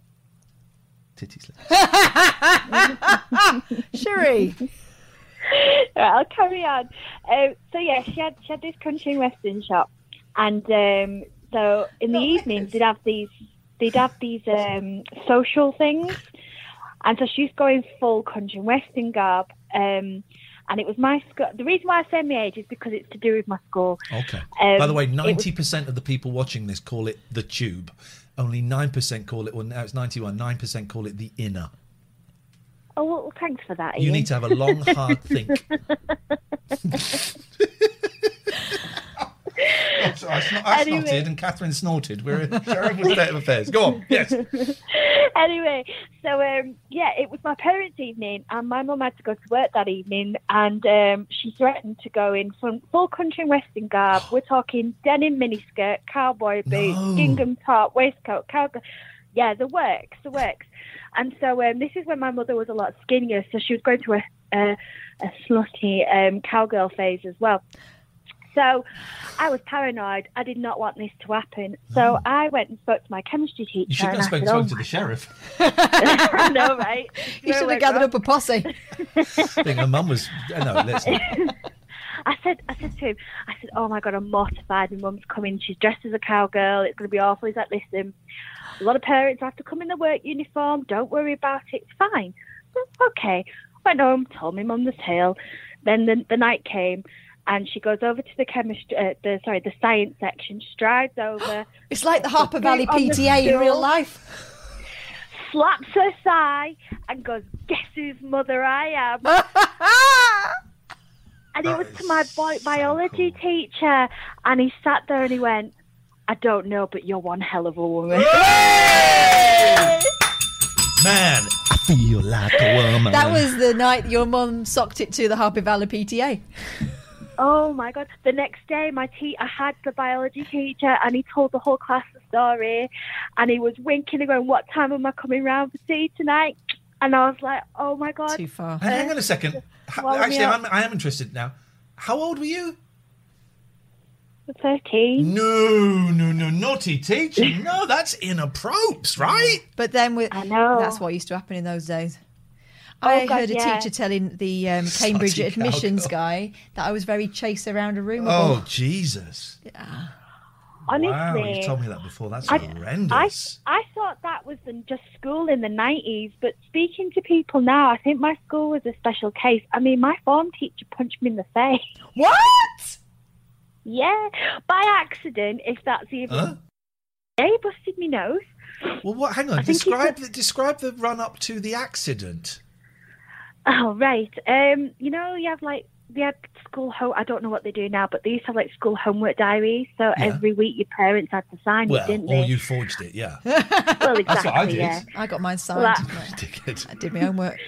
Titty slip. [laughs] Sherry. right, I'll carry on. Um, so yeah, she had she had this country and western shop, and um, so in the evenings they'd have these they'd have these um, social things, and so she's going full country and western garb. Um, and it was my school. The reason why I say my age is because it's to do with my school. Okay. Um, By the way, ninety percent of the people watching this call it the tube. Only nine percent call it. Well, now it's ninety-one. Nine percent call it the inner. Oh well, thanks for that. You need to have a long, hard think. [laughs] [laughs] I, I Anyway. snorted and Catherine snorted. We're in a terrible state of affairs. Go on. Yes. [laughs] anyway, so um, yeah, it was my parents' evening, and my mum had to go to work that evening, and um, she threatened to go in full, full country and western garb. [gasps] We're talking denim miniskirt, cowboy boots, No. gingham top, waistcoat, cowboy. Yeah, the works, the works. And so um, this is when my mother was a lot skinnier, so she was going through a, a, a slutty um, cowgirl phase as well. So I was paranoid. I did not want this to happen. So I went and spoke to my chemistry teacher. You shouldn't have spoken, "Oh to the sheriff. [laughs] I know, right? You should have gathered up a posse. I think my mum was. uh, No, let's. [laughs] I said, I said to him, I said, "Oh my god, I'm mortified. My mum's coming. She's dressed as a cowgirl. It's going to be awful." He's like, "Listen, a lot of parents have to come in the work uniform. Don't worry about it. It's fine." Okay. Went home, told my mum the tale. Then the, the night came, and she goes over to the chemistry, uh, the sorry, the science section. Strides over. [gasps] It's like the Harper Valley PTA in real life. Slaps her thigh and goes, "Guess whose mother I am." [laughs] And it was to my boy, biology teacher, and he sat there and he went, "I don't know, but you're one hell of a woman." [laughs] Man, I feel like a woman. That was the night your mum socked it to the Harper Valley PTA. Oh my god! The next day, my te- I had the biology teacher, and he told the whole class the story, and he was winking and going, "What time am I coming round for tea tonight?" And I was like, "Oh my god!" Too far. Hey, hang on a second. Ha- Swallow me Actually, up. I'm, I am interested now. How old were you? Thirteen. No, no, no, naughty teacher. [laughs] No, that's inappropriate, right? But then with, I know. that's what used to happen in those days. Oh, I God, heard a yeah. teacher telling the um, [laughs] Cambridge Slutty admissions cowgirl. guy that I was very chased around a room. Oh, Jesus. Yeah. Honestly, Wow, you told me that before. That's I- horrendous. I, I thought that was in just school in the 90s, but speaking to people now, I think my school was a special case. I mean, my form teacher punched me in the face. [laughs] What? Yeah, by accident, if that's even. Huh? Yeah, he busted me nose. Well, what? Hang on. I think he Describe the, describe the run up to the accident. Oh, right. Um, you know, you have like, they had school home, I don't know what they do now, but they used to have like school homework diaries. So Yeah. every week your parents had to sign Well, it, didn't they? or you forged it, yeah. [laughs] Well, exactly, That's what I did. yeah. I got mine signed. Well, [laughs] Dickhead. I did my homework.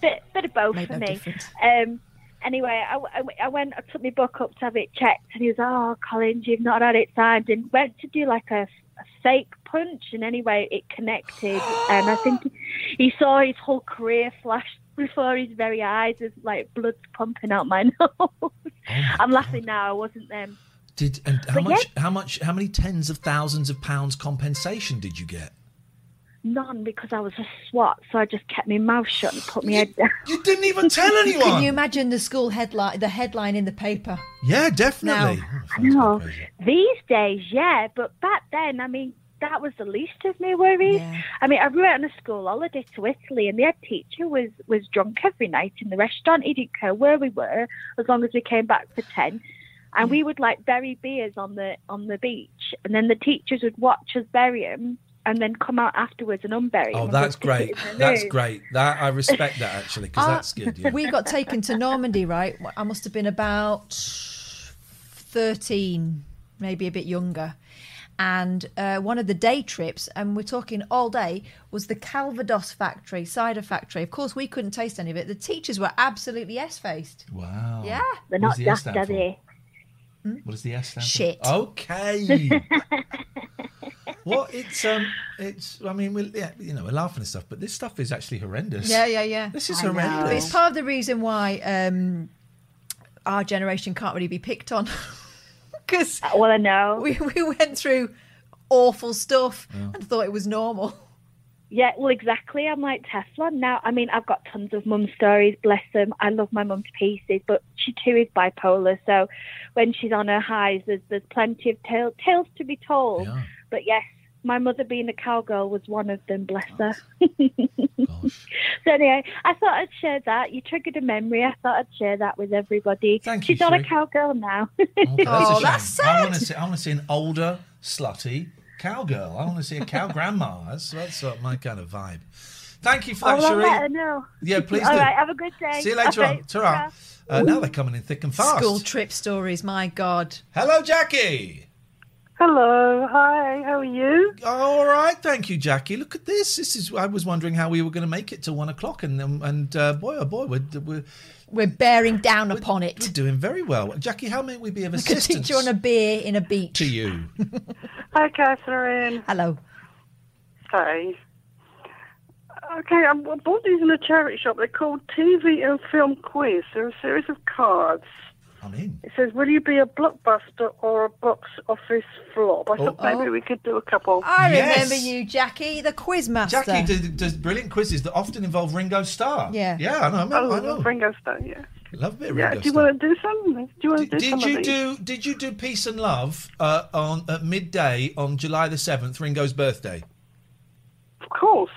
bit, bit of both Made for no me. Um, anyway, I, I, I went, I took my book up to have it checked, and he was, "Oh, Collins, you've not had it signed," and went to do like a, a fake punch, and anyway, it connected, [gasps] and I think he saw his whole career flash before his very eyes, as like blood's pumping out my [laughs] nose. Oh I'm laughing now. I wasn't then. Did and how But much? How much? How many tens of thousands of pounds compensation did you get? None because I was a swot, so I just kept my mouth shut and put my head down. You didn't even tell [laughs] anyone. Can you imagine the school headline, the headline in the paper? Yeah, definitely. Now- oh, I know. These days, yeah, but back then, I mean, that was the least of my worries. I mean, I went on a school holiday to Italy, and the head teacher was was drunk every night in the restaurant. He didn't care where we were, as long as we came back for ten. And we would like bury beers on the on the beach, and then the teachers would watch us bury them, and then come out afterwards and unbury 'em Oh, and that's we'd stick it great. That's nose. great. That I respect that actually because Uh, that's good. Yeah. We got taken to Normandy, right? I must have been about 13, maybe a bit younger. And uh, one of the day trips, and we're talking all day, was the Calvados factory, cider factory. Of course, we couldn't taste any of it. The teachers were absolutely S faced. Wow. Yeah. They're What not does the S daft, stand are for? they? What does the S stand Shit. for? Okay. [laughs] what it's um it's I mean we yeah you know we're laughing and stuff, but this stuff is actually horrendous. Yeah, yeah, yeah. This is I know. horrendous. It's part of the reason why um, our generation can't really be picked on. [laughs] Because uh, well, I know we [laughs] we went through awful stuff and thought it was normal. Yeah, well, exactly. I'm like Teflon now. I mean, I've got tons of mum stories. Bless them. I love my mum to pieces, but she too is bipolar. So when she's on her highs, there's there's plenty of tale, tales to be told. But yes, my mother being a cowgirl was one of them. Bless her. [laughs] so anyway, I thought I'd share that. You triggered a memory. I thought I'd share that with everybody. Thank you, She's not a cowgirl now. [laughs] Oh, that's a shame. I want to see. I want to see an older, slutty cowgirl. I want to see a cow grandma. That's that's sort my kind of vibe. Thank you for that, Oh, well, Cherie. let her know. Yeah, please All do. right, have a good day. See you later Okay, on. Ta-ra. Uh, now they're coming in thick and fast. School trip stories, my God. Hello, Jackie. Hello, hi, how are you? All right, thank you, Jackie. Look at this. This is. I was wondering how we were going to make it to one o'clock, and um, and uh, boy, oh boy, we're, we're We're bearing down upon it. we're doing very well. Jackie, how may we be of I could teach you on a beer in a beach. to you? [laughs] Hi, Catherine. Hello. Hi. Okay, I I bought these in a charity shop. They're called TV and Film Quiz. They're a series of cards. I'm in. It says, will you be a blockbuster or a box office flop? I thought Oh. maybe we could do a couple. I Yes. remember you, Jackie, the quiz master. Jackie does, does brilliant quizzes that often involve Ringo Starr. Yeah. yeah, I know. I know. Oh, I know. Ringo Starr, yeah. Love a bit of Yeah, do you Starr. want to do some? Do you want to do Did some you of these? do Did you do Peace and Love uh, on at midday on July the seventh, Ringo's birthday? Of course.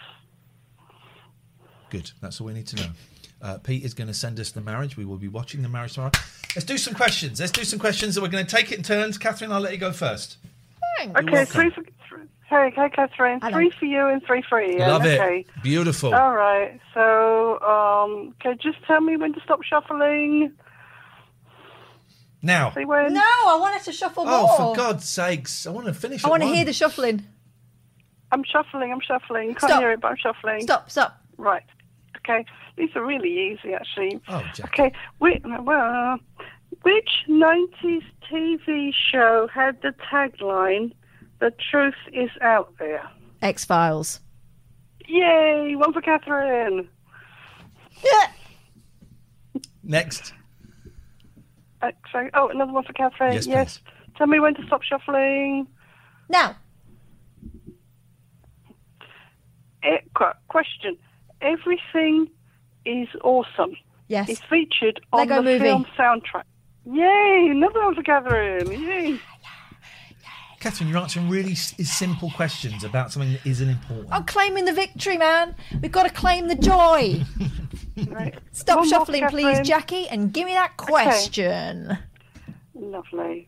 Good. That's all we need to know. Uh, Pete is going to send us the marriage. We will be watching the marriage tomorrow. Let's do some questions. Let's do some questions, and we're going to take it in turns. Catherine, I'll let you go first. Okay, welcome. three for... Three, hey, hey, Catherine. Three for you and three for Ian. Love it. okay. Beautiful. All right. So, um, okay, just tell me when to stop shuffling. Now. See when? No, I wanted to shuffle more. Oh, more. for God's sakes! I want to finish. I want to one. hear the shuffling. I'm shuffling. I'm shuffling. Can't Stop. hear it, but I'm shuffling. Stop, stop. Right. Okay. These are really easy, actually. Oh, Jack. Okay. Wait, well, which 90s TV show had the tagline, The Truth is Out There? X Files. Yay! One for Catherine. Yeah. Next. Uh, sorry. Oh, another one for Catherine. Yes, Tell me when to stop shuffling. Now. Eh, qu- question. Everything is awesome. Yes. It's featured on Lego the movie. film soundtrack. Yay! Another one for Catherine. Yay! Catherine, you're answering really s- simple questions about something that isn't important. I'm claiming the victory, man. We've got to claim the joy. [laughs] Right. Stop One more, shuffling, please, Catherine. Jackie, and give me that question. Lovely.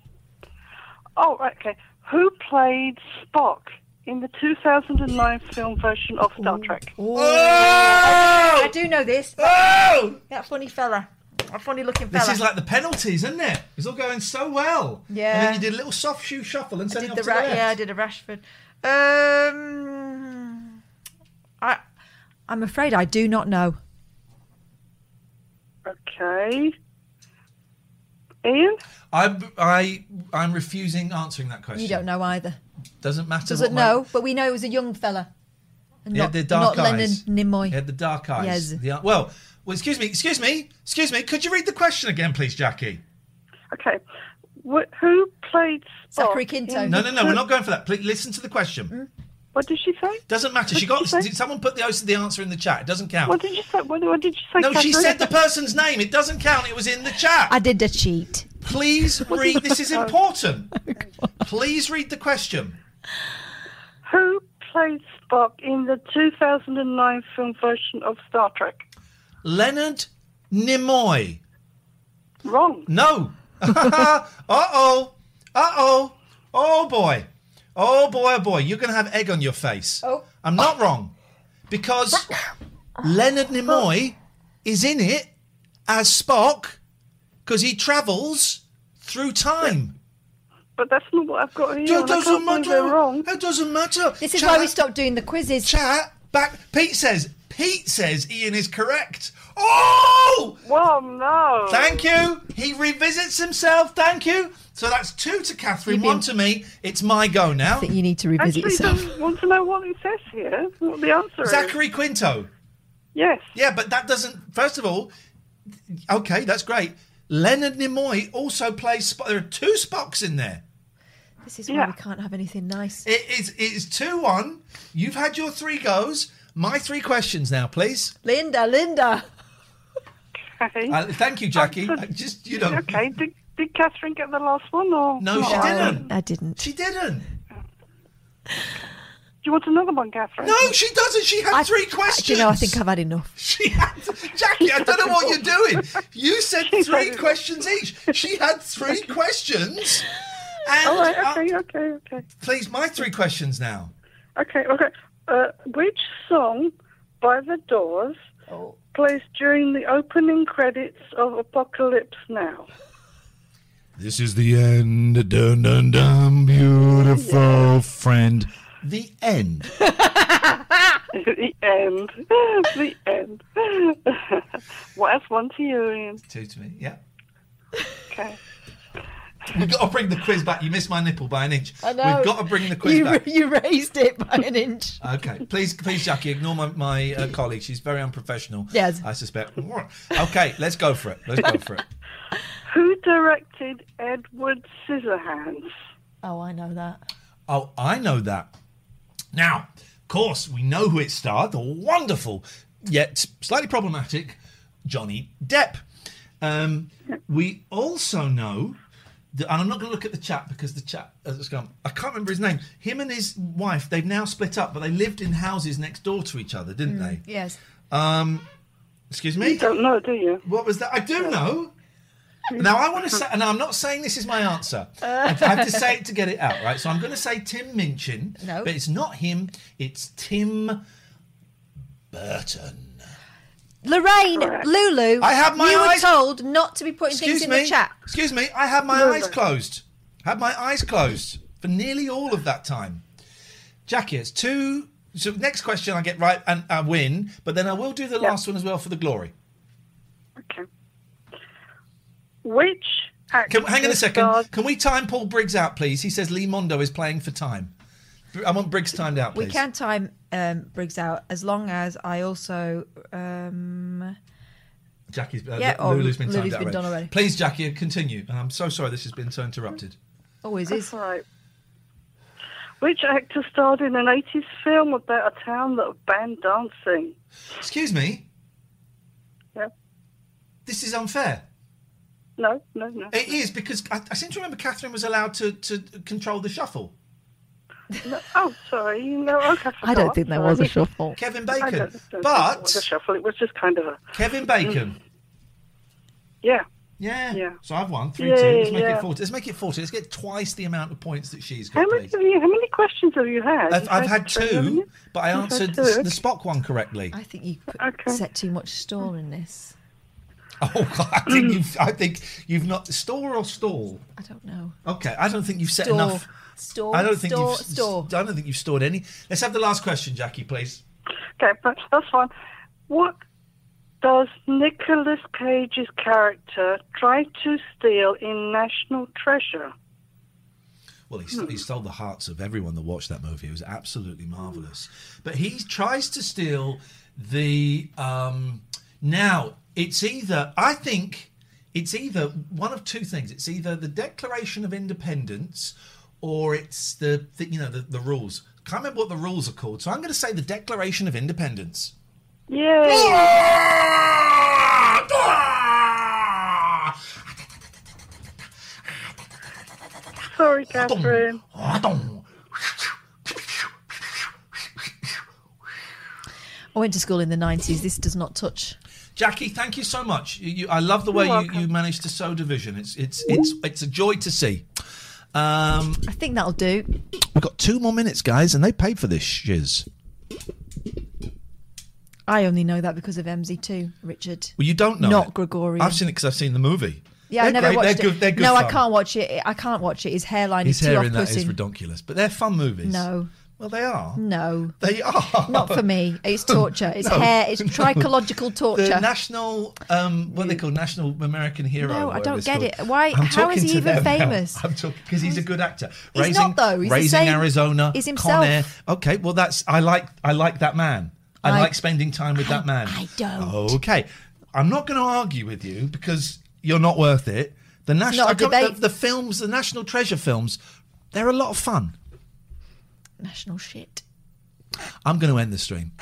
Oh, right, okay. Who played Spock in the 2009 film version of Star Trek? Oh! I do know this. Oh! That funny fella. That funny looking fella. This is like the penalties, isn't it? It's all going so well. Yeah. And then you did a little soft shoe shuffle and I sent did it the off to the Ra- left. yeah, I did a Rashford. Um, I, I'm afraid I do not know. Okay. Ian? I'm, I, I'm refusing answering that question. You don't know either. Doesn't matter. Doesn't what my- know, but we know it was a young fella. And He not, had the dark not eyes. Leonard Nimoy. He had the dark eyes. Yes. The- well, well, excuse me, excuse me, excuse me. Could you read the question again, please, Jackie? Okay. Wh- who played Spock? Zachary Quinto. in No, no, no. We're not going for that. Please listen to the question. Hmm? What did she say? Doesn't matter. What She got she did someone put the the answer in the chat. It doesn't count. What did you say? What, what did you say? no, she said the person's name. It doesn't count. It was in the chat. I did the cheat. Please read. This is important. [laughs] Please read the question. Who played Spock in the 2009 film version of Star Trek? Leonard Nimoy. Wrong. No. [laughs] uh oh. Uh oh. Oh boy. Oh boy. Oh boy. You're going to have egg on your face. Oh. I'm not wrong because [coughs] Leonard Nimoy is in it as Spock because he travels through time. But that's not what I've got here. It doesn't can't matter. they're wrong. It doesn't matter. This is Chat- why we stopped doing the quizzes. Chat back. Pete says. Pete says Ian is correct. Oh! Well, no. Thank you. He revisits himself. Thank you. So that's two to Catherine, one to me. It's my go now. I think you need to revisit Actually, yourself. don't want to know what it says here. What the answer is? Zachary Quinto. Yes. Yeah, but that doesn't. First of all, okay, that's great. Leonard Nimoy also plays. Spock. There are two Spocks in there. This is why we can't have anything nice. It is. It is two one. You've had your three goes. My three questions now, please. Linda, Linda. Okay. Uh, thank you, Jackie. Um, I just you know. Okay. Did, did Catherine get the last one or? No, she didn't. I didn't. She didn't. Do you want another one, Catherine? No, she doesn't. She had three questions. You know, I think I've had enough. [laughs] She had [laughs] Jackie. I don't know what you're doing. You said three questions each. She had three [laughs] questions. And All right. uh, Okay. okay. Okay. please, my three questions now. Okay. Okay. Uh, which song by The Doors Oh. plays during the opening credits of Apocalypse Now? This is the end. Dun dun dun. Beautiful friend. [laughs] The end. the end. the end. well, that's one to you, Ian. Two to me. Yeah. Okay. We've got to bring the quiz back. You missed my nipple by an inch. I know. We've got to bring the quiz you, back. [laughs] You raised it by an inch. Okay, please, please, Jackie, ignore my, my uh, colleague. She's very unprofessional. Yes. I suspect. Okay, let's go for it. Let's go for it. [laughs] Who directed Edward Scissorhands? Oh, I know that. Oh, I know that. Now, of course, we know who it starred. The wonderful, yet slightly problematic, Johnny Depp. Um, we also know, that, and I'm not going to look at the chat because the chat has gone. I can't remember his name. Him and his wife, they've now split up, but they lived in houses next door to each other, didn't they? Yes. Um, excuse me. You don't know, do you? What was that? I do know. Now I want to say, and I'm not saying this is my answer. I have to say it to get it out, right? So I'm going to say Tim Minchin, No. but it's not him. It's Tim Burton. Lorraine, Lulu. I have my You eyes- were told not to be putting Excuse things in the chat. Excuse me. I had my Lulu. eyes closed. Had my eyes closed for nearly all of that time. Jackie, it's two. So next question I get right and I win, but then I will do the last one as well for the glory. Which Can, hang on a second. starred- Can we time Paul Briggs out, please? He says Lee Mondo is playing for time. I want Briggs timed out, please. We can time um, Briggs out as long as I also. Um, Jackie's uh, Yeah, Lu- or Lulu's been timed Lulu's out been done already. Please, Jackie, continue. And I'm so sorry this has been so interrupted. always is. That's Right. Which actor starred in an 80s film about a town that banned dancing? Excuse me. Yeah. This is unfair. No, no, no. It is because I, I seem to remember Catherine was allowed to, to control the shuffle. No, oh, sorry. No, okay, oh, I don't think there was a shuffle. Kevin I Bacon. don't- don't think it But was a shuffle. It was just kind of a Kevin Bacon. Mm. yeah. Yeah. Yeah. So I've won three Yeah, two. Let's make yeah. it forty. Let's make it forty. Let's get twice the amount of points that she's got, How many, have you, how many questions have you had? I've, You've I've had three, haven't two, you? but I You've answered the, okay. the Spock one correctly. I think you put, Okay. set too much store in this. [laughs] Oh, God, I think you've. I think you've not store or stall. I don't know. Okay, I don't think you've set Store. enough. Store. I don't think store, you've. store. I don't think you've stored any. Let's have the last question, Jackie, please. Okay, but that's fine. What does Nicolas Cage's character try to steal in National Treasure? Well, he, st- he stole the hearts of everyone that watched that movie. It was absolutely marvelous. But he tries to steal the. Um, now it's either I think it's either one of two things. It's either the Declaration of Independence or it's the, the you know the, the rules. Can't remember what the rules are called, so I'm going to say the Declaration of Independence. Yeah. Sorry, Catherine. I went to school in the 90s. This does not touch. Jackie, thank you so much. You, you, I love the way you, you managed to sow division. It's it's it's it's a joy to see. Um, I think that'll do. we've got two more minutes, guys, and they paid for this shiz. I only know that because of MZ2, Richard. Well, you don't know. Not it. Gregorian. I've seen it because I've seen the movie. Yeah, they're I never great. watched they're it. Good, good no, I can't watch it. I can't watch it. His hairline His is too hair in that is ridiculous, but they're fun movies. No. Well, they are. No, They are. not for me. It's [laughs] torture. It's No, hair. It's [laughs] no. trichological torture. The national, um, what are they called? National American Hero. No, I don't get called. it. Why- I'm how is he even them now. famous? [laughs] I'm talking because he's a good actor. He's raising, not, though. He's the raising same- Arizona. he's Con himself. Air. Okay, well that's I like I like that man. I, I- like spending time with that man. I don't. Okay, I'm not going to argue with you because you're not worth it. The national, not a I debate. the, the films, the National Treasure films, they're a lot of fun. National shit. I'm going to end the stream. [laughs]